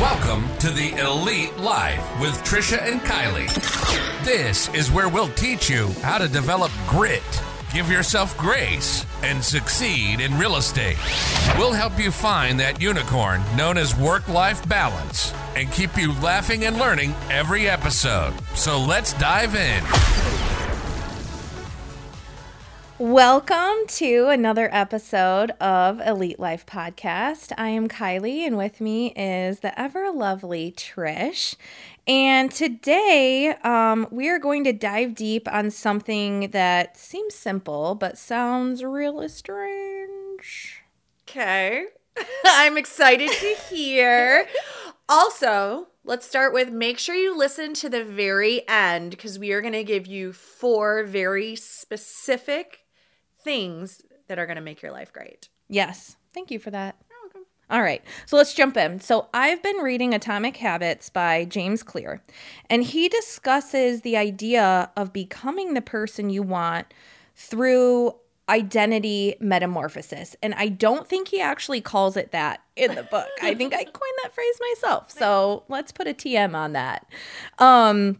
Welcome to the Elite Life with Trisha and Kylie. This is where we'll teach you how to develop grit, give yourself grace, and succeed in real estate. We'll help you find that unicorn known as work life balance and keep you laughing and learning every episode. So let's dive in. Welcome to another episode of Elite Life Podcast. I am Kylie, and with me is the ever lovely Trish. And today, um, we are going to dive deep on something that seems simple but sounds really strange. Okay. I'm excited to hear. also, let's start with make sure you listen to the very end because we are going to give you four very specific things that are going to make your life great. Yes. Thank you for that. All right, so let's jump in. So, I've been reading Atomic Habits by James Clear, and he discusses the idea of becoming the person you want through identity metamorphosis. And I don't think he actually calls it that in the book. I think I coined that phrase myself. So, let's put a TM on that. Um,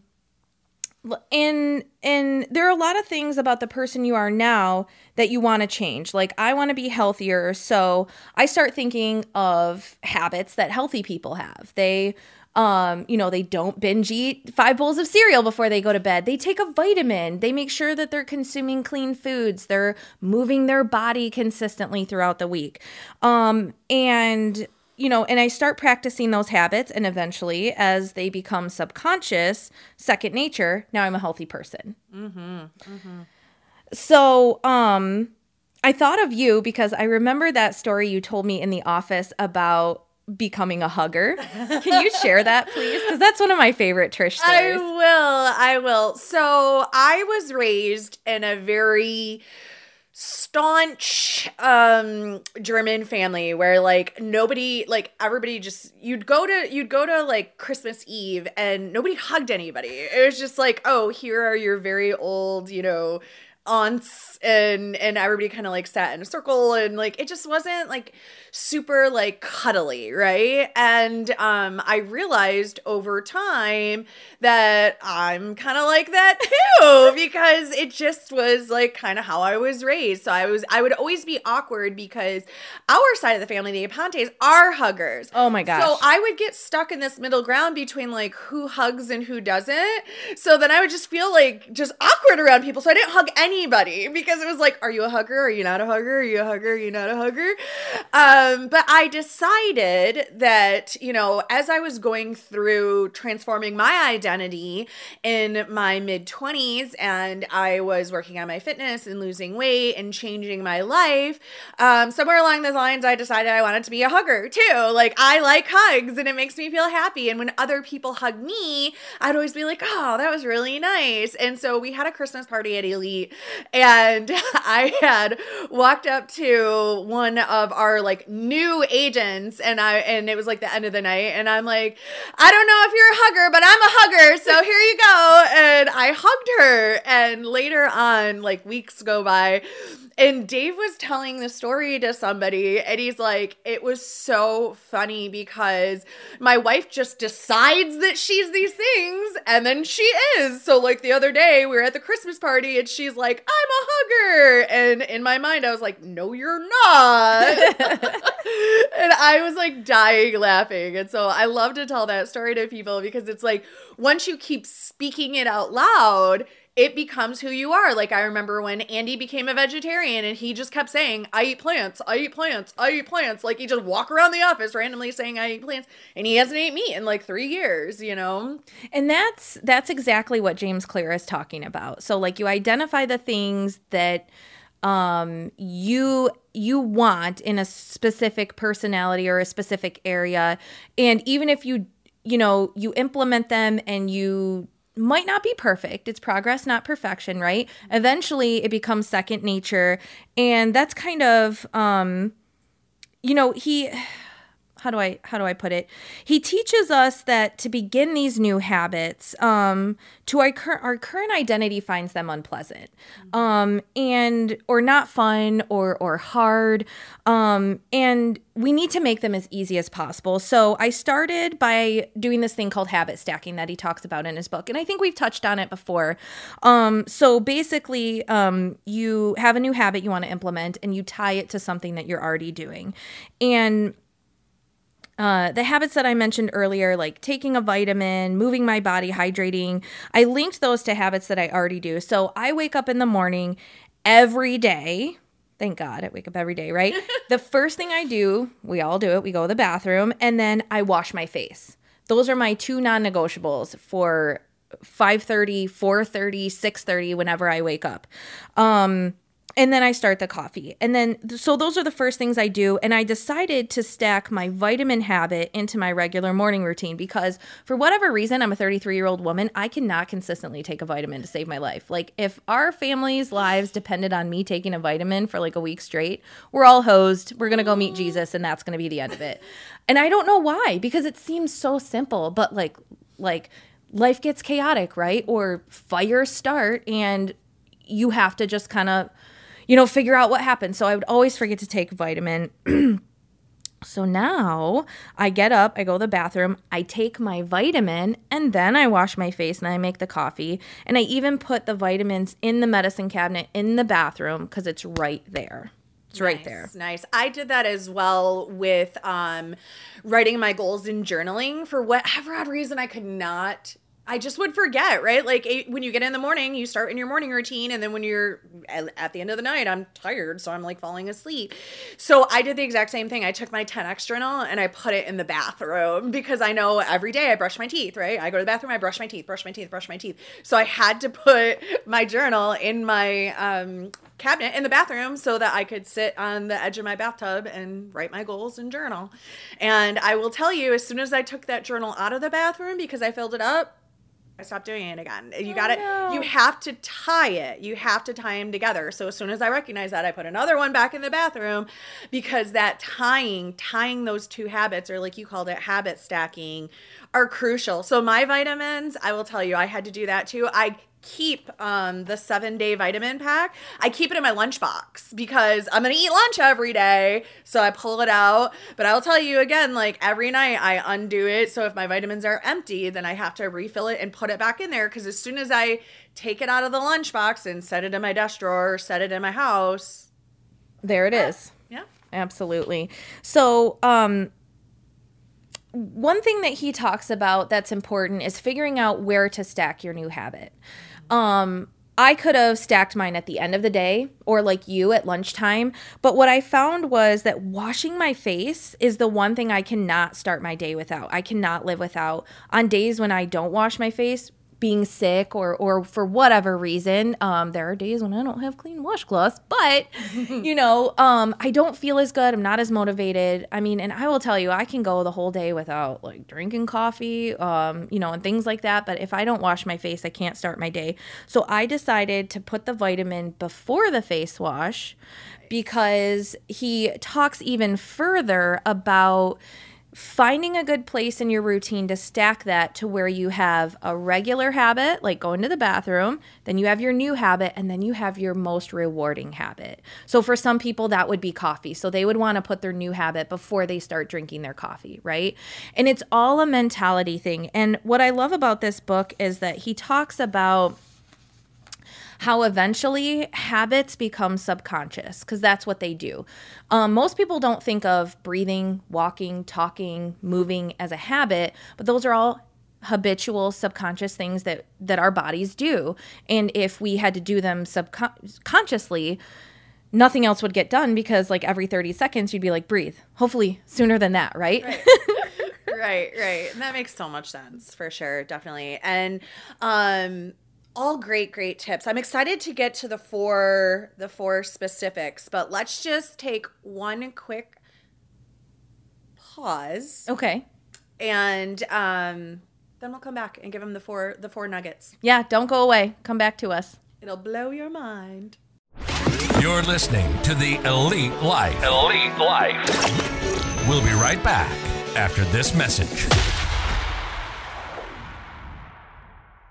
and and there are a lot of things about the person you are now that you want to change. Like i want to be healthier so i start thinking of habits that healthy people have. They um you know they don't binge eat five bowls of cereal before they go to bed. They take a vitamin. They make sure that they're consuming clean foods. They're moving their body consistently throughout the week. Um and you know, and I start practicing those habits, and eventually, as they become subconscious, second nature, now I'm a healthy person. Mm-hmm. Mm-hmm. So, um, I thought of you because I remember that story you told me in the office about becoming a hugger. Can you share that, please? Because that's one of my favorite Trish stories. I will. I will. So, I was raised in a very staunch um german family where like nobody like everybody just you'd go to you'd go to like christmas eve and nobody hugged anybody. It was just like oh here are your very old you know aunts and and everybody kind of like sat in a circle and like it just wasn't like super like cuddly right? And um i realized over time that i'm kind of like that too because it just was like kind of how i was raised. So i was i would always be awkward because our side of the family the apontes are huggers. Oh my gosh. So i would get stuck in this middle ground between like who hugs and who doesn't. So then i would just feel like just awkward around people. So i didn't hug anybody because it was like are you a hugger are you not a hugger are you a hugger are you not a hugger um but I decided that, you know, as I was going through transforming my identity in my mid 20s and I was working on my fitness and losing weight and changing my life, um, somewhere along those lines, I decided I wanted to be a hugger too. Like, I like hugs and it makes me feel happy. And when other people hug me, I'd always be like, oh, that was really nice. And so we had a Christmas party at Elite and I had walked up to one of our like new agents and I and it was like the end of the night and I'm like, I don't know if you're a hugger, but I'm a hugger, so here you go. And I hugged her and later on, like weeks go by, and Dave was telling the story to somebody, and he's like, it was so funny because my wife just decides that she's these things, and then she is. So, like the other day, we were at the Christmas party, and she's like, I'm a hugger. And in my mind, I was like, no, you're not. and I was like dying laughing. And so I love to tell that story to people because it's like, once you keep speaking it out loud, it becomes who you are. Like I remember when Andy became a vegetarian and he just kept saying, I eat plants, I eat plants, I eat plants. Like he just walk around the office randomly saying I eat plants and he hasn't ate meat in like three years, you know? And that's that's exactly what James Clear is talking about. So like you identify the things that um you you want in a specific personality or a specific area and even if you you know you implement them and you might not be perfect. It's progress, not perfection, right? Eventually it becomes second nature. And that's kind of um you know, he how do I how do I put it? He teaches us that to begin these new habits, um, to our, cur- our current identity finds them unpleasant, um, and or not fun or or hard, um, and we need to make them as easy as possible. So I started by doing this thing called habit stacking that he talks about in his book, and I think we've touched on it before. Um, so basically, um, you have a new habit you want to implement, and you tie it to something that you're already doing, and uh, the habits that I mentioned earlier, like taking a vitamin, moving my body, hydrating, I linked those to habits that I already do. So I wake up in the morning every day. Thank God I wake up every day, right? the first thing I do, we all do it, we go to the bathroom, and then I wash my face. Those are my two non negotiables for 5.30 4.30 6.30 whenever i wake up um, and then I start the coffee. And then, so those are the first things I do. And I decided to stack my vitamin habit into my regular morning routine because, for whatever reason, I'm a 33 year old woman. I cannot consistently take a vitamin to save my life. Like, if our family's lives depended on me taking a vitamin for like a week straight, we're all hosed. We're going to go meet Jesus, and that's going to be the end of it. And I don't know why, because it seems so simple, but like, like, life gets chaotic, right? Or fires start, and you have to just kind of you know, figure out what happened. So I would always forget to take vitamin. so now I get up, I go to the bathroom, I take my vitamin, and then I wash my face and I make the coffee. And I even put the vitamins in the medicine cabinet in the bathroom because it's right there. It's nice, right there. Nice. I did that as well with um, writing my goals in journaling. For whatever odd reason, I could not I just would forget, right? Like it, when you get in the morning, you start in your morning routine, and then when you're at the end of the night, I'm tired, so I'm like falling asleep. So I did the exact same thing. I took my 10x journal and I put it in the bathroom because I know every day I brush my teeth, right? I go to the bathroom, I brush my teeth, brush my teeth, brush my teeth. So I had to put my journal in my um, cabinet in the bathroom so that I could sit on the edge of my bathtub and write my goals and journal. And I will tell you, as soon as I took that journal out of the bathroom because I filled it up, I stopped doing it again. You oh, got it. No. You have to tie it. You have to tie them together. So as soon as I recognize that, I put another one back in the bathroom because that tying, tying those two habits, or like you called it, habit stacking, are crucial. So my vitamins, I will tell you, I had to do that too. I keep um, the seven day vitamin pack. I keep it in my lunchbox because I'm gonna eat lunch every day. So I pull it out. But I'll tell you again, like every night I undo it. So if my vitamins are empty, then I have to refill it and put it back in there. Because as soon as I take it out of the lunchbox and set it in my desk drawer, set it in my house, there it yeah. is. Yeah. Absolutely. So, um, one thing that he talks about that's important is figuring out where to stack your new habit. Um, I could have stacked mine at the end of the day or like you at lunchtime. But what I found was that washing my face is the one thing I cannot start my day without. I cannot live without. On days when I don't wash my face, being sick or or for whatever reason um, there are days when i don't have clean washcloths but you know um, i don't feel as good. I'm not as motivated. I mean and i will tell you i can go the whole day without like drinking coffee um, you know and things like that. But if i don't wash my face i can't start my day. So i decided to put the vitamin before the face wash because he talks even further about finding a good place in your routine to stack that to where you have a regular habit, like going to the bathroom, then you have your new habit, and then you have your most rewarding habit. So for some people, that would be coffee. So they would want to put their new habit before they start drinking their coffee, right? And it's all a mentality thing. And what I love about this book is that he talks about how eventually habits become subconscious because that's what they do. Um, most people don't think of breathing, walking, talking, moving as a habit, but those are all habitual subconscious things that that our bodies do. And if we had to do them subconsciously nothing else would get done because like every 30 seconds you'd be like breathe. Hopefully sooner than that right? Right. Right, right. that makes so much sense for sure definitely. And um all great great tips. I'm excited to get to the four the four specifics but let's just take one quick pause okay. and um then we'll come back and give them the four the four nuggets. Yeah don't go away. Come back to us. It'll blow your mind. You're listening to the elite life. Elite life. We'll be right back after this message.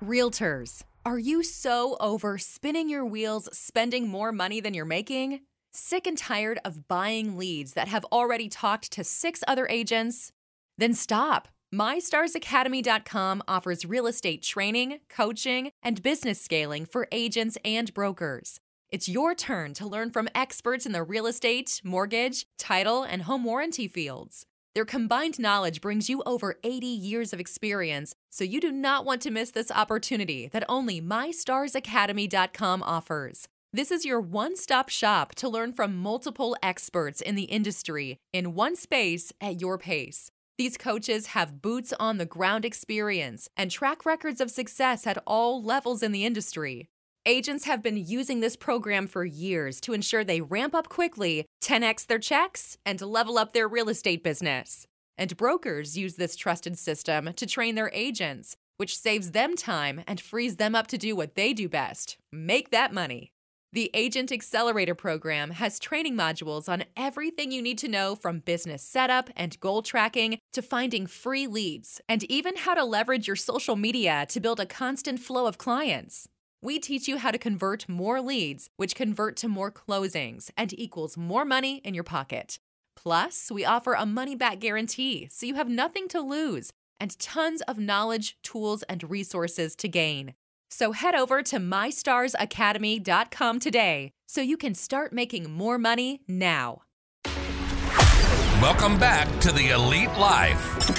Realtors, are you so over spinning your wheels, spending more money than you're making? Sick and tired of buying leads that have already talked to six other agents? Then stop. MyStarsAcademy.com offers real estate training, coaching, and business scaling for agents and brokers. It's your turn to learn from experts in the real estate, mortgage, title, and home warranty fields. Their combined knowledge brings you over 80 years of experience, so you do not want to miss this opportunity that only MyStarsAcademy.com offers. This is your one stop shop to learn from multiple experts in the industry in one space at your pace. These coaches have boots on the ground experience and track records of success at all levels in the industry. Agents have been using this program for years to ensure they ramp up quickly, 10x their checks, and level up their real estate business. And brokers use this trusted system to train their agents, which saves them time and frees them up to do what they do best make that money. The Agent Accelerator program has training modules on everything you need to know from business setup and goal tracking to finding free leads, and even how to leverage your social media to build a constant flow of clients. We teach you how to convert more leads, which convert to more closings and equals more money in your pocket. Plus, we offer a money back guarantee, so you have nothing to lose and tons of knowledge, tools, and resources to gain. So head over to mystarsacademy.com today so you can start making more money now. Welcome back to the Elite Life.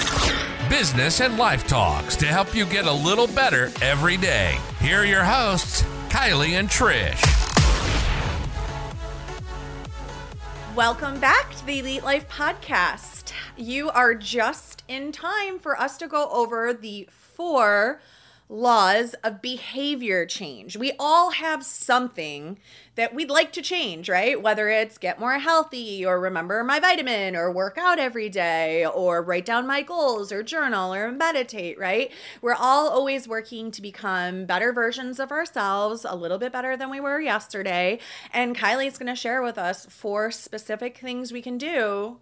Business and life talks to help you get a little better every day. Here are your hosts, Kylie and Trish. Welcome back to the Elite Life Podcast. You are just in time for us to go over the four laws of behavior change. We all have something that we'd like to change, right? Whether it's get more healthy or remember my vitamin or work out every day or write down my goals or journal or meditate, right? We're all always working to become better versions of ourselves, a little bit better than we were yesterday. And Kylie's going to share with us four specific things we can do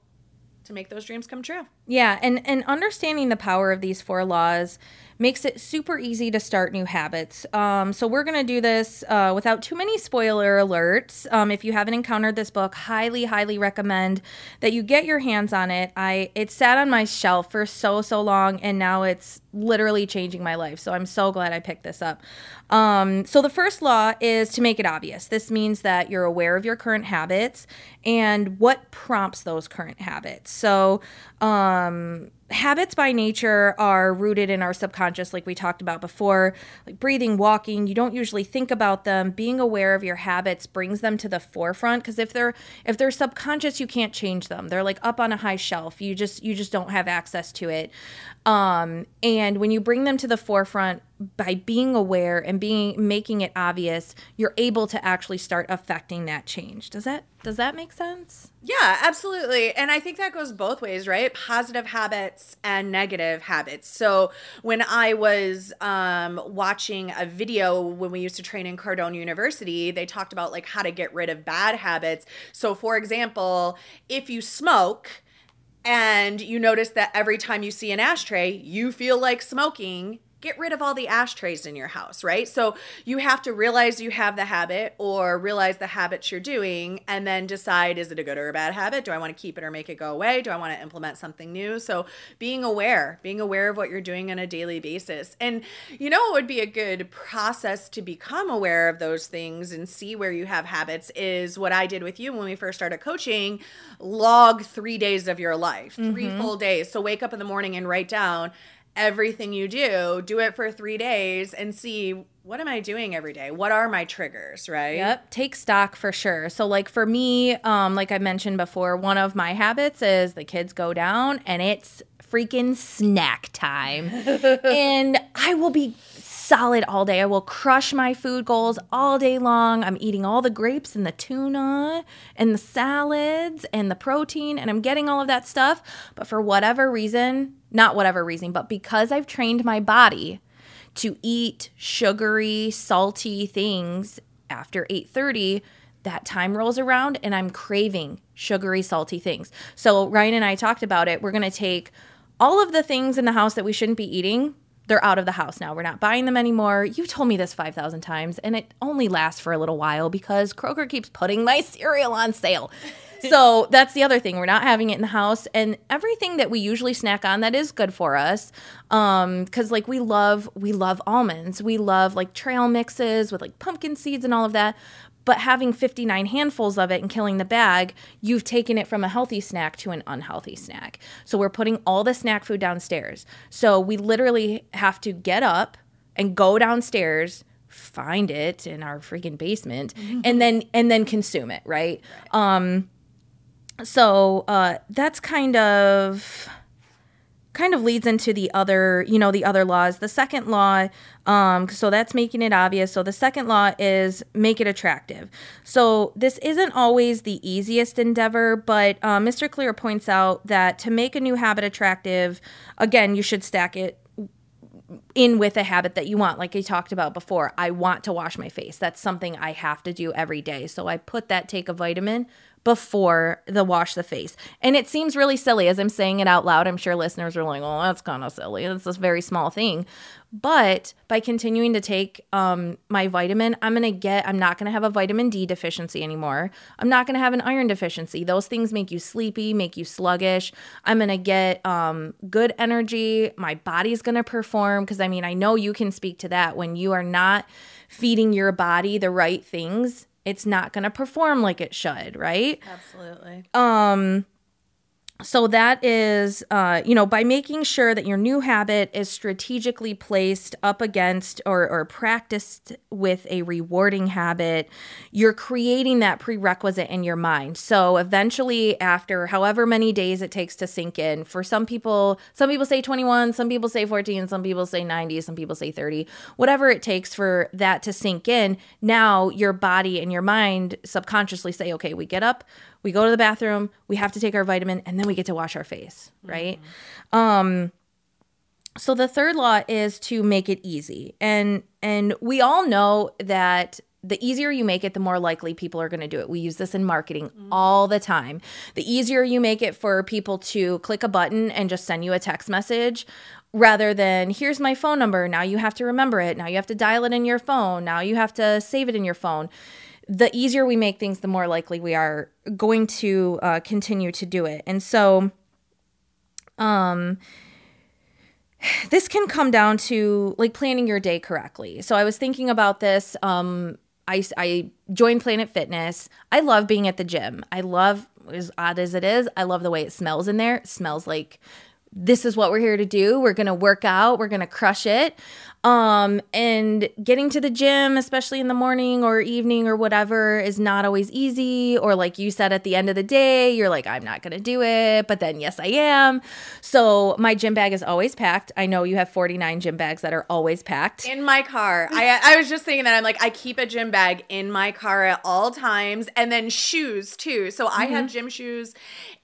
to make those dreams come true. Yeah, and and understanding the power of these four laws makes it super easy to start new habits. Um, so we're gonna do this uh, without too many spoiler alerts. Um, if you haven't encountered this book, highly, highly recommend that you get your hands on it. I it sat on my shelf for so so long, and now it's literally changing my life. So I'm so glad I picked this up. Um, so the first law is to make it obvious. This means that you're aware of your current habits and what prompts those current habits. So um, habits by nature are rooted in our subconscious like we talked about before like breathing walking you don't usually think about them being aware of your habits brings them to the forefront because if they're if they're subconscious you can't change them they're like up on a high shelf you just you just don't have access to it um, and when you bring them to the forefront by being aware and being making it obvious you're able to actually start affecting that change. Does that does that make sense? Yeah absolutely. And i think that goes both ways right? Positive habits and negative habits. So when i was um, watching a video when we used to train in cardone university they talked about like how to get rid of bad habits. So for example if you smoke and you notice that every time you see an ashtray, you feel like smoking, get rid of all the ashtrays in your house, right? So you have to realize you have the habit or realize the habits you're doing and then decide is it a good or a bad habit? Do I want to keep it or make it go away? Do I want to implement something new? So being aware, being aware of what you're doing on a daily basis. And you know, it would be a good process to become aware of those things and see where you have habits is what I did with you when we first started coaching. Log three days of your life, 3 Mm-hmm. full days. So wake up in the morning and write down everything you do, do it for three days and see what am I doing every day? What are my triggers, right? Yep, take stock for sure. So, like for me, um, like I mentioned before, one of my habits is the kids go down and it's freaking snack time. and I will be solid all day. I will crush my food goals all day long. I'm eating all the grapes and the tuna and the salads and the protein, and I'm getting all of that stuff. But for whatever reason, not whatever reason, but because I've trained my body to eat sugary, salty things after 8:30, that time rolls around and I'm craving sugary, salty things. So Ryan and I talked about it. We're going to take all of the things in the house that we shouldn't be eating. They're out of the house now. We're not buying them anymore. You told me this 5,000 times, and it only lasts for a little while because Kroger keeps putting my cereal on sale. so that's the other thing. We're not having it in the house, and everything that we usually snack on that is good for us. Um, because like we love we love almonds, we love like trail mixes with like pumpkin seeds and all of that. But having 59 handfuls of it and killing the bag, you've taken it from a healthy snack to an unhealthy snack. So we're putting all the snack food downstairs. So we literally have to get up and go downstairs find it in our freaking basement and then and then consume it right, um so uh that's kind of kind of leads into the other you know the other laws. The second law um, so that's making it obvious. So the second law is make it attractive. So this isn't always the easiest endeavor but uh, mr clear points out that to make a new habit attractive again you should stack it in with a habit that you want. Like i talked about before i want to wash my face. That's something i have to do every day. So i put that take a vitamin before the wash the face. And it seems really silly as I'm saying it out loud. I'm sure listeners are like, oh, that's kind of silly. It's this very small thing. But by continuing to take um, my vitamin, I'm to get, I'm not to have a vitamin D deficiency anymore. I'm not to have an iron deficiency. Those things make you sleepy, make you sluggish. I'm to get um, good energy. My body's to perform. Because I mean, I know you can speak to that when you are not feeding your body the right things it's not going to perform like it should, right? Absolutely. Um so that is uh, you know by making sure that your new habit is strategically placed up against or, or practiced with a rewarding habit you're creating that prerequisite in your mind. So eventually after however many days it takes to sink in for some people some people say 21 some people say 14 some people say 90 some people say 30 whatever it takes for that to sink in now your body and your mind subconsciously say okay we get up we go to the bathroom, we have to take our vitamin, and then we get to wash our face, right? Mm-hmm. Um, so the third law is to make it easy. And and we all know that the easier you make it, the more likely people are going to do it. We use this in marketing mm-hmm. all the time. The easier you make it for people to click a button and just send you a text message rather than here's my phone number, now you have to remember it, now you have to dial it in your phone, now you have to save it in your phone the easier we make things, the more likely we are going to uh, continue to do it. And so, um, this can come down to like planning your day correctly. So I was thinking about this. Um, I, I joined Planet Fitness. I love being at the gym. I love, as odd as it is, I love the way it smells in there. It smells like this is what we're here to do. We're going to work out. We're going to crush it. Um, and getting to the gym, especially in the morning or evening or whatever, is not always easy. Or, like you said, at the end of the day, you're like, I'm not going to do it. But then, yes, I am. So, my gym bag is always packed. I know you have 49 gym bags that are always packed. In my car. I, I was just thinking that I'm like, I keep a gym bag in my car at all times and then shoes too. So, I mm-hmm. have gym shoes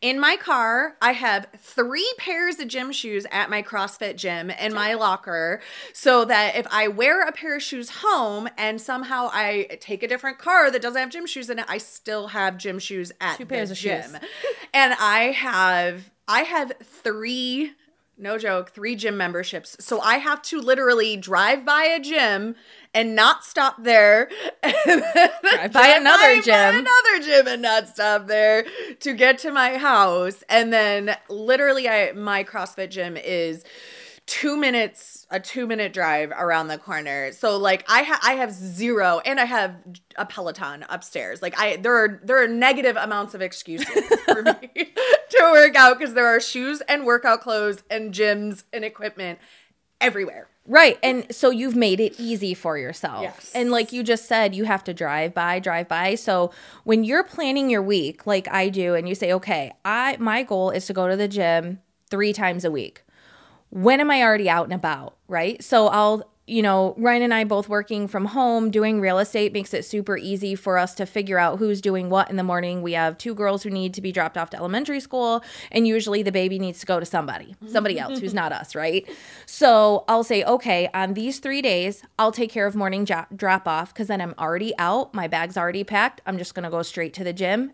in my car. I have three pairs of gym shoes at my CrossFit gym in my locker. So, that if I wear a pair of shoes home and somehow I take a different car that doesn't have gym shoes in it, I still have gym shoes at Two pairs the gym. Of shoes. and I have I have three no joke, three gym memberships. So I have to literally drive by a gym and not stop there. drive by another gym. By another gym and not stop there to get to my house. And then literally I my CrossFit gym is two minutes a two minute drive around the corner so like i ha- i have zero and i have a peloton upstairs like i there are there are negative amounts of excuses for me to work out because there are shoes and workout clothes and gyms and equipment everywhere Right. And so you've made it easy for yourself. Yes. And like you just said, you have to drive by, drive by. So when you're planning your week like I do and you say, "Okay, I my goal is to go to the gym 3 times a week." When am I already out and about, right? So I'll you know, Ryan and I both working from home, doing real estate makes it super easy for us to figure out who's doing what in the morning. We have two girls who need to be dropped off to elementary school, and usually the baby needs to go to somebody, somebody else who's not us, right? So I'll say, okay, on these three days, I'll take care of morning jo- drop off because then I'm already out. My bag's already packed. I'm just going to go straight to the gym,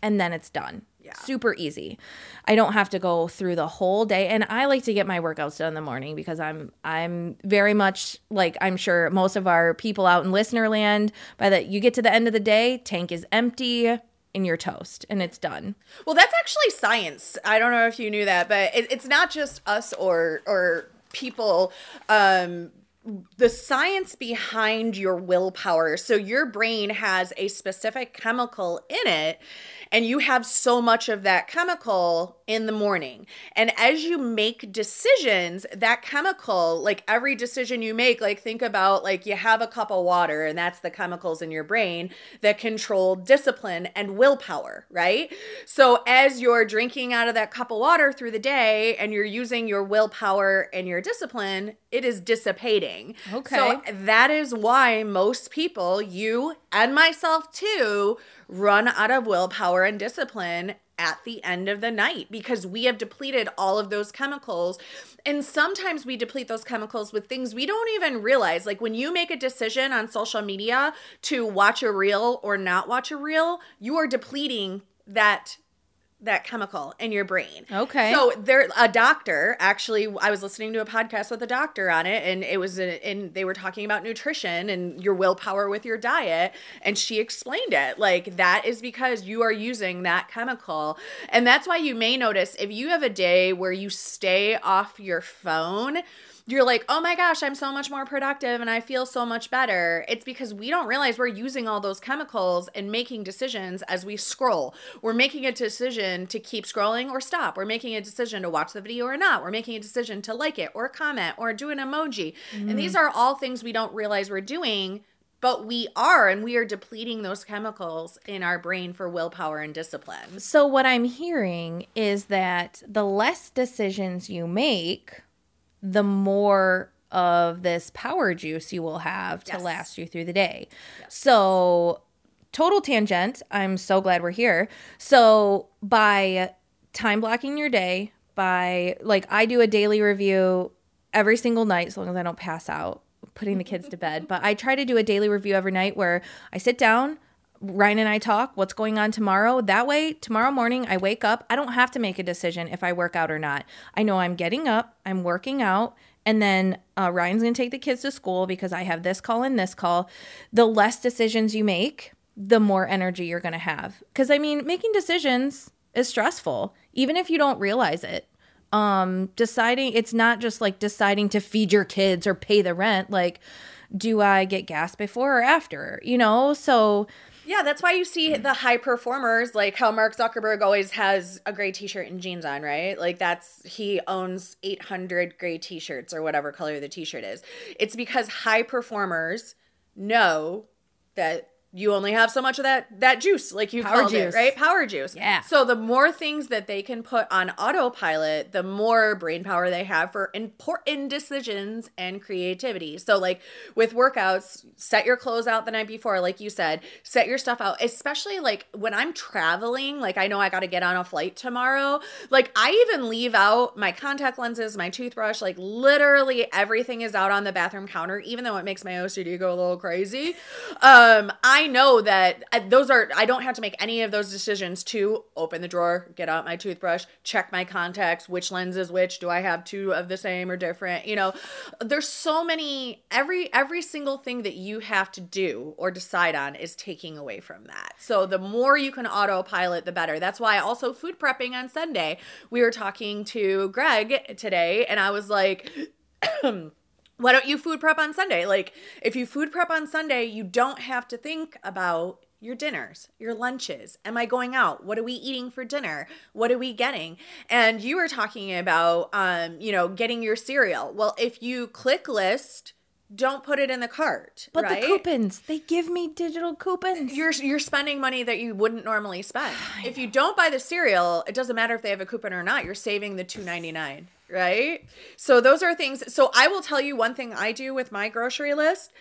and then it's done. Yeah. Super easy. I don't have to go through the whole day and I like to get my workouts done in the morning because I'm I'm very much like I'm sure most of our people out in listener land by the you get to the end of the day, tank is empty and you're toast and it's done. Well, that's actually science. I don't know if you knew that, but it, it's not just us or or people. Um, the science behind your willpower. So your brain has a specific chemical in it, and you have so much of that chemical in the morning. And as you make decisions, that chemical, like every decision you make, like think about like you have a cup of water, and that's the chemicals in your brain that control discipline and willpower, right? So as you're drinking out of that cup of water through the day and you're using your willpower and your discipline, it is dissipating. Okay. So that is why most people, you and myself too, run out of willpower and discipline at the end of the night because we have depleted all of those chemicals. And sometimes we deplete those chemicals with things we don't even realize. Like when you make a decision on social media to watch a reel or not watch a reel, you are depleting that that chemical in your brain. Okay. So there a doctor actually I was listening to a podcast with a doctor on it and it was a, and they were talking about nutrition and your willpower with your diet and she explained it like that is because you are using that chemical and that's why you may notice if you have a day where you stay off your phone you're like, oh my gosh, I'm so much more productive and I feel so much better. It's because we don't realize we're using all those chemicals and making decisions as we scroll. We're making a decision to keep scrolling or stop. We're making a decision to watch the video or not. We're making a decision to like it or comment or do an emoji. And these mm. are all things we don't realize we're doing. But we are, and we are depleting those chemicals in our brain for willpower and discipline. So what I'm hearing is that the less decisions you make, the more of this power juice you will have to Yes. last you through the day. So total tangent, I'm so glad we're here. So by time blocking your day, by like I do a daily review every single night as long as I don't pass out putting the kids to bed, but I try to do a daily review every night where I sit down, Ryan and I talk what's going on tomorrow. That way, tomorrow morning, I wake up. I don't have to make a decision if I work out or not. I know I'm getting up, I'm working out, and then uh, Ryan's going to take the kids to school because I have this call and this call. The less decisions you make, the more energy you're going to have. Because, I mean, making decisions is stressful, even if you don't realize it um deciding it's not just like deciding to feed your kids or pay the rent like do i get gas before or after you know so Yeah, that's why you see the high performers, like how Mark Zuckerberg always has a gray t-shirt and jeans on, right? Like that's he owns 800 gray t-shirts or whatever color the t-shirt is. It's because high performers know that you only have so much of that that juice, like you Power called juice. it, right? Power juice. Yeah. So the more things that they can put on autopilot, the more brain power they have for important decisions and creativity. So like with workouts, set your clothes out the night before, like you said, set your stuff out, especially like when I'm traveling, like I know I got to get on a flight tomorrow. Like I even leave out my contact lenses, my toothbrush, like literally everything is out on the bathroom counter, even though it makes my OCD go a little crazy. Um, I know that uh, those are, I don't have to make any of those decisions to open the drawer, get out my toothbrush, check my contacts, which lens is which, do I have two of the same or different? You know, there's so many, every, every single thing that you have to do or decide on is taking away from that. So the more you can autopilot, the better. That's why also food prepping on Sunday, we were talking to Greg today and I was like, why don't you food prep on Sunday? Like, if you food prep on Sunday, you don't have to think about your dinners, your lunches. Am I going out? What are we eating for dinner? What are we getting? And you were talking about, um, you know, getting your cereal. Well, if you click list, don't put it in the cart. but right? the coupons they give me digital coupons You're you're spending money that you wouldn't normally spend. If you don't buy the cereal, it doesn't matter if they have a coupon or not. You're saving the two ninety nine. Right? So those are things. So I will tell you one thing I do with my grocery list.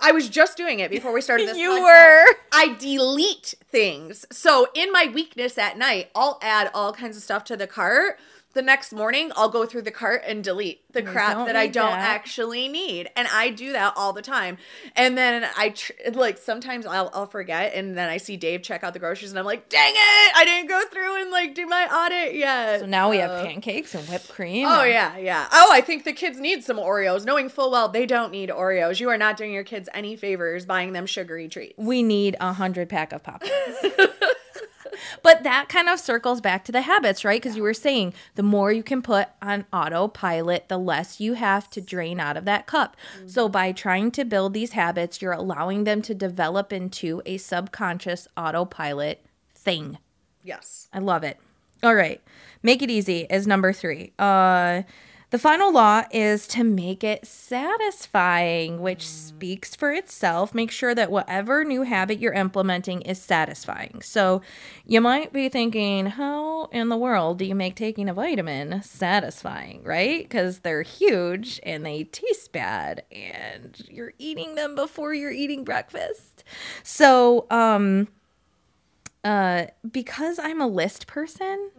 I was just doing it before we started this. You podcast. were. I delete things. So in my weakness at night, I'll add all kinds of stuff to the cart. The next morning, I'll go through the cart and delete the crap that I don't that. actually need, and I do that all the time. And then I tr- like sometimes I'll I'll forget, and then I see Dave check out the groceries, and I'm like, dang it, I didn't go through and like do my audit yet. So now we have So- pancakes and whipped cream. Oh and- yeah, yeah. Oh, I think the kids need some Oreos, knowing full well they don't need Oreos. You are not doing your kids any favors buying them sugary treats. We need a hundred pack of pop. but that kind of circles back to the habits, right? Because you were saying the more you can put on autopilot, the less you have to drain out of that cup. So by trying to build these habits, you're allowing them to develop into a subconscious autopilot thing. Yes. I love it. All right. Make it easy is number three. Uh, the final law is to make it satisfying, which speaks for itself. Make sure that whatever new habit you're implementing is satisfying. So you might be thinking, how in the world do you make taking a vitamin satisfying, right? Because they're huge and they taste bad and you're eating them before you're eating breakfast. So, um, uh, because I'm a list person,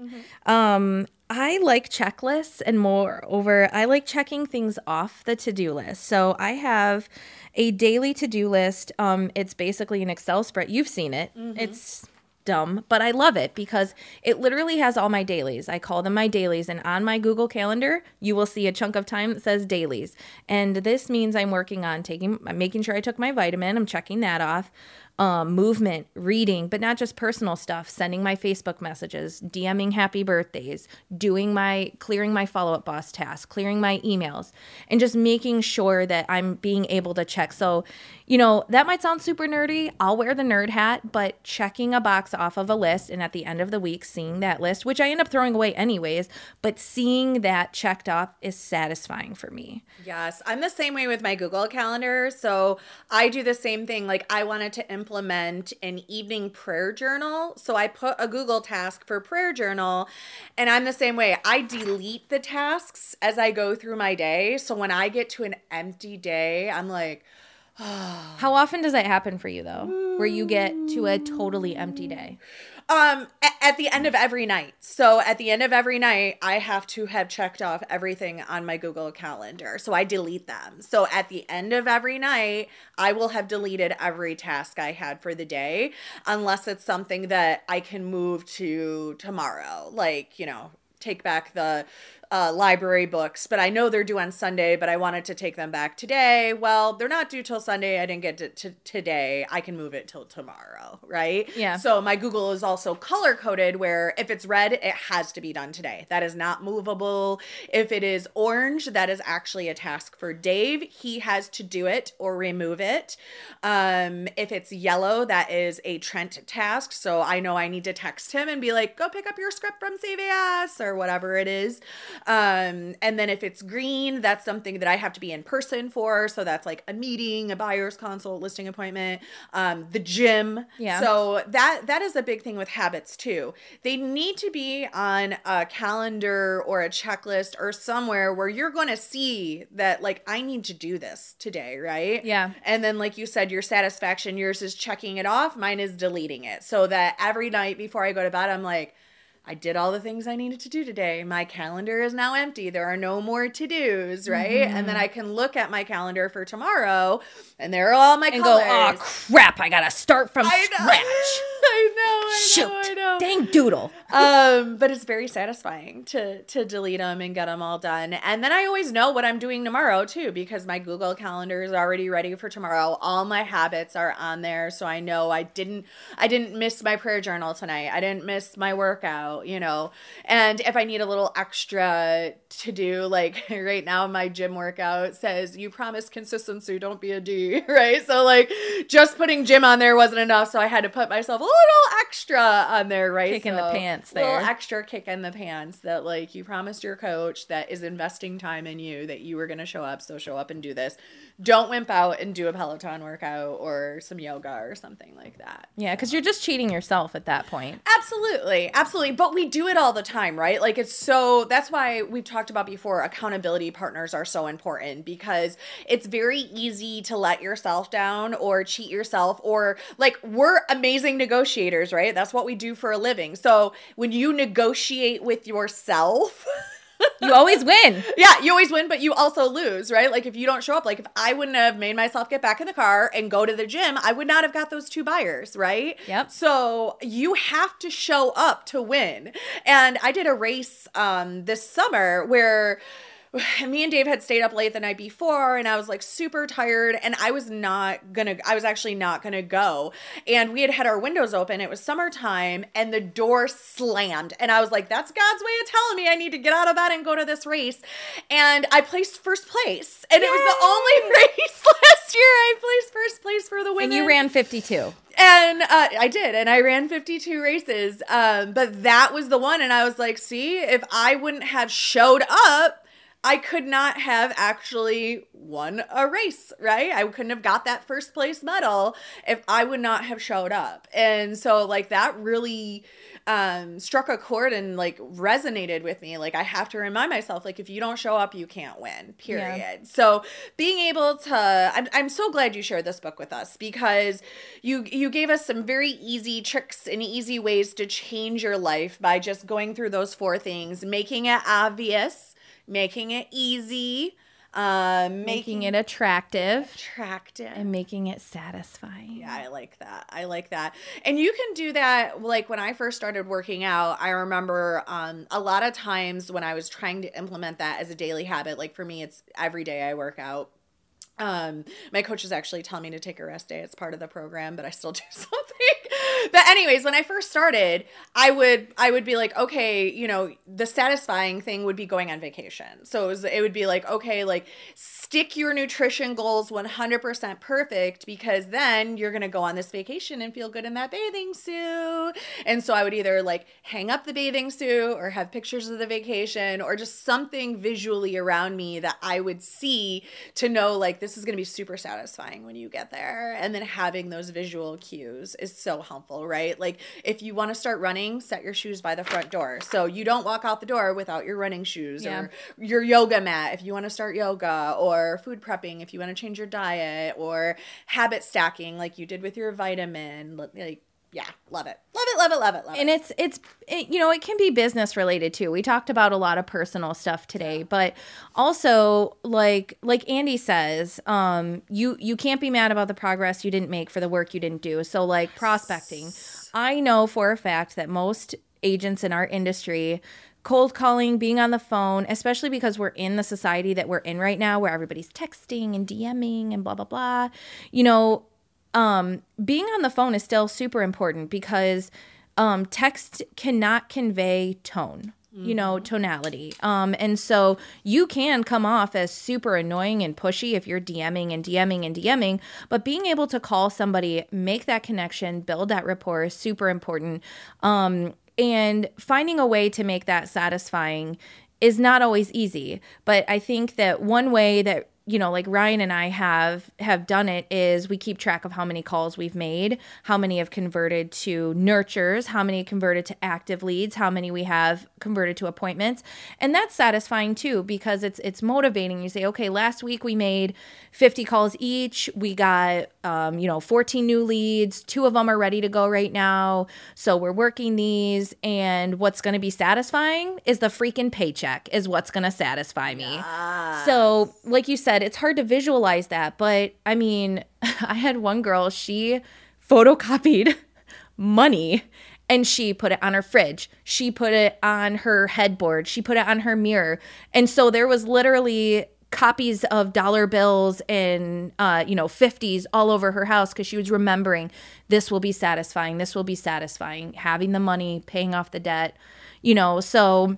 um, I like checklists and moreover, I like checking things off the to do list. So I have a daily to do list. Um, it's basically an Excel spread. You've seen it. It's dumb, but I love it because it literally has all my dailies. I call them my dailies, and on my Google Calendar, you will see a chunk of time that says dailies. And this means I'm working on taking, I'm making sure I took my vitamin. I'm checking that off um, movement, reading, but not just personal stuff, sending my Facebook messages, DMing happy birthdays, doing my clearing my follow up boss task, clearing my emails, and just making sure that I'm being able to check. So, you know, that might sound super nerdy. I'll wear the nerd hat, but checking a box off of a list and at the end of the week, seeing that list, which I end up throwing away anyways, but seeing that checked off is satisfying for me. Yes, I'm the same way with my Google Calendar. So I do the same thing. Like I wanted to implement an evening prayer journal. So I put a Google task for prayer journal. And I'm the same way. I delete the tasks as I go through my day. So when I get to an empty day, I'm like, How often does that happen for you though, where you get to a totally empty day? Um, at the end of every night. So at the end of every night, I have to have checked off everything on my Google Calendar. So I delete them. So at the end of every night, I will have deleted every task I had for the day, unless it's something that I can move to tomorrow. Like, you know, take back the uh, library books, but I know they're due on Sunday, but I wanted to take them back today. Well, they're not due till Sunday. I didn't get to, to today. I can move it till tomorrow, right? Yeah. So my Google is also color coded where if it's red, it has to be done today. That is not movable. If it is orange, that is actually a task for Dave. He has to do it or remove it. Um, if it's yellow, that is a Trent task. So I know I need to text him and be like, go pick up your script from CVS or whatever it is. Um, and then if it's green, that's something that I have to be in person for. So that's like a meeting, a buyer's consult, listing appointment, um, the gym. Yeah. So that that is a big thing with habits too. They need to be on a calendar or a checklist or somewhere where you're going to see that like I need to do this today, right? Yeah. And then like you said your satisfaction yours is checking it off, mine is deleting it. So that every night before I go to bed I'm like I did all the things I needed to do today. My calendar is now empty. There are no more to dos, right? And Mm-hmm. then I can look at my calendar for tomorrow, and there are all my And colors. go, oh crap! I gotta start from I scratch. I know. I Shoot! know. I know. Dang doodle. Um, but it's very satisfying to to delete them and get them all done. And then I always know what I'm doing tomorrow too because my Google Calendar is already ready for tomorrow. All my habits are on there, so I know I didn't I didn't miss my prayer journal tonight. I didn't miss my workout, you know. And if I need a little extra to do, like right now, my gym workout says you promise consistency, don't be a D, right? So like just putting gym on there wasn't enough, so I had to put myself a little extra on there, right? Kick in the pants. pants there. little extra kick in the pants that like you promised your coach that is investing time in you that you were going to show up so show up and do this don't wimp out and do a peloton workout or some yoga or something like that yeah, because you're just cheating yourself at that point. Absolutely, absolutely. But we do it all the time, right? Like it's so that's why we've talked about before accountability partners are so important because it's very easy to let yourself down or cheat yourself or like we're amazing negotiators, right? That's what we do for a living. So when you negotiate with yourself, You always win. yeah, you always win, but you also lose, right? Like if you don't show up, like if I wouldn't have made myself get back in the car and go to the gym, I would not have got those two buyers, right? Yep. So you have to show up to win. And I did a race um this summer where me and Dave had stayed up late the night before and I was like super tired and I was not gonna I was actually not gonna go and we had had our windows open it was summertime and the door slammed and I was like that's God's way of telling me I need to get out of bed and go to this race and I placed first place and it was the only race last year I placed first place for the women And you ran 52. and uh, I did, and I ran 52 races. Um, but that was the one, and I was like, see, if I wouldn't have showed up, I could not have actually won a race, right? I couldn't have got that first place medal if I would not have showed up. And so, like, that really um struck a chord and like resonated with me like i have to remind myself like if you don't show up you can't win period so being able to I'm, I'm so glad you shared this book with us because you you gave us some very easy tricks and easy ways to change your life by just going through those four things making it obvious making it easy um Making it attractive attractive and making it satisfying. yeah, I like that. I like that. And you can do that like when I first started working out, I remember um a lot of times when I was trying to implement that as a daily habit, like for me it's every day I work out. Um my coaches actually tell me to take a rest day. It's part of the program, but I still do something. But anyways, when I first started, I would I would be like, okay, you know, the satisfying thing would be going on vacation. So it, was, it would be like, okay, like stick your nutrition goals 100% perfect because then you're going to go on this vacation and feel good in that bathing suit. And so I would either like hang up the bathing suit or have pictures of the vacation or just something visually around me that I would see to know like this is going to be super satisfying when you get there. And then having those visual cues is so helpful, right? Like if you want to start running, set your shoes by the front door. So you don't walk out the door without your running shoes Yeah. or your yoga mat if you want to start yoga or food prepping if you want to change your diet or habit stacking like you did with your vitamin like yeah love it. Love it love it love it love and it. it's it's it, you know it can be business related too. We talked about a lot of personal stuff today but also like like andy says um you you can't be mad about the progress you didn't make for the work you didn't do. So like prospecting. I know for a fact that most agents in our industry cold calling being on the phone especially because we're in the society that we're in right now where everybody's texting and dming and blah blah blah you know um, being on the phone is still super important because um, text cannot convey tone you know tonality. Um and so you can come off as super annoying and pushy if you're dming and dming and dming but being able to call somebody make that connection build that rapport is super important. Um and finding a way to make that satisfying is not always easy but i think that one way that you know like ryan and i have have done it is we keep track of how many calls we've made how many have converted to nurtures how many converted to active leads how many we have converted to appointments. And that's satisfying too because it's it's motivating. You say okay last week we made 50 calls each. We got um, you know 14 new leads. Two of them are ready to go right now. So we're working these. And what's going to be satisfying is the freaking paycheck is what's going to satisfy me. So, like you said, it's hard to visualize that, but I mean, I had one girl, she photocopied money and she put it on her fridge. She put it on her headboard. She put it on her mirror. And so there was literally copies of dollar bills and uh, you know 50s all over her house because she was remembering this will be satisfying this will be satisfying having the money paying off the debt you know so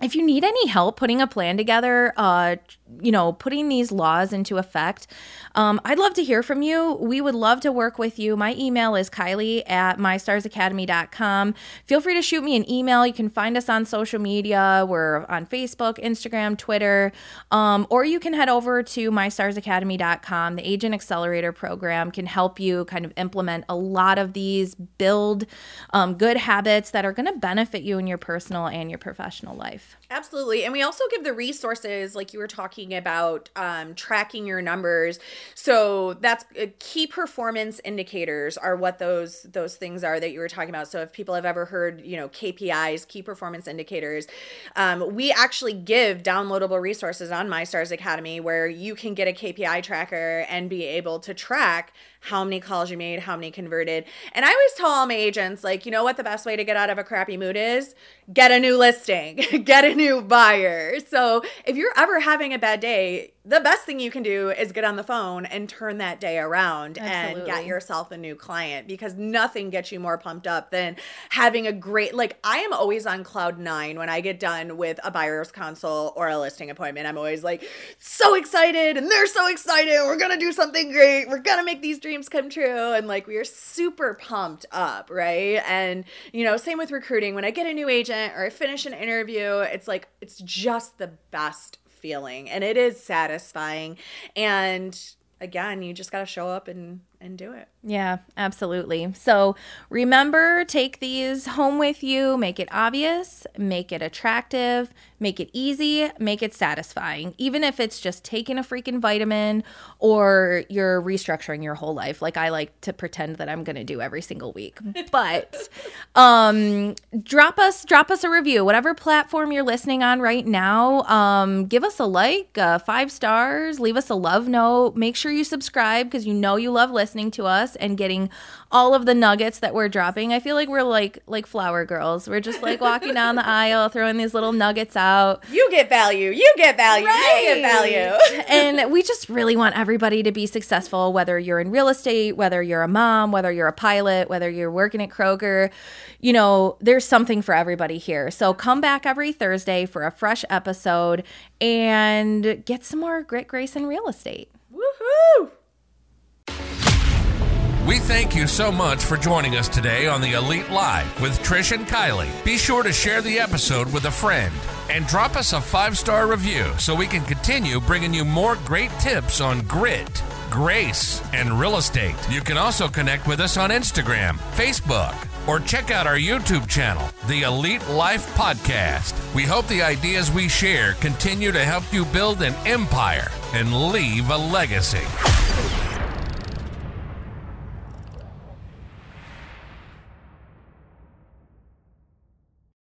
if you need any help putting a plan together, uh, you know, putting these laws into effect. Um, I'd love to hear from you. We would love to work with you. My email is Kylie at mystarsacademy.com. Feel free to shoot me an email. You can find us on social media. We're on Facebook, Instagram, Twitter, um, or you can head over to mystarsacademy.com. The Agent Accelerator program can help you kind of implement a lot of these, build um, good habits that are going to benefit you in your personal and your professional life. Absolutely. And we also give the resources, like you were talking about, um, tracking your numbers. So that's uh, key performance indicators are what those those things are that you were talking about. So if people have ever heard, you know, KPIs, key performance indicators, um, we actually give downloadable resources on MyStars Academy where you can get a KPI tracker and be able to track how many calls you made, how many converted. And I always tell all my agents, like, you know what the best way to get out of a crappy mood is? Get a new listing, get a new buyer. So if you're ever having a bad day, the best thing you can do is get on the phone and turn that day around Absolutely. and get yourself a new client because nothing gets you more pumped up than having a great like I am always on cloud 9 when I get done with a buyer's consult or a listing appointment. I'm always like so excited and they're so excited. We're going to do something great. We're going to make these dreams come true and like we are super pumped up, right? And you know, same with recruiting. When I get a new agent or I finish an interview, it's like it's just the best feeling and it is satisfying. And again you just got to show up and and do it Yeah, absolutely. So remember, take these home with you, make it obvious, make it attractive, make it easy, make it satisfying. Even if it's just taking a freaking vitamin or you're restructuring your whole life, like I like to pretend that I'm going to do every single week. But um, drop us drop us a review, whatever platform you're listening on right now. Um, give us a like, uh, five stars, leave us a love note. Make sure you subscribe because you know you love listening to us and getting all of the nuggets that we're dropping. I feel like we're like like flower girls. We're just like walking down the aisle, throwing these little nuggets out. you get value you get value you get value and we just really want everybody to be successful, whether you're in real estate, whether you're a mom, whether you're a pilot, whether you're working at Kroger. You know, there's something for everybody here. So come back every Thursday for a fresh episode and get some more grit, grace, and real estate. woohoo We thank you so much for joining us today on the Elite Life with Trish and Kylie. Be sure to share the episode with a friend and drop us a five star review so we can continue bringing you more great tips on grit, grace, and real estate. You can also connect with us on Instagram, Facebook, or check out our YouTube channel, The Elite Life Podcast. We hope the ideas we share continue to help you build an empire and leave a legacy.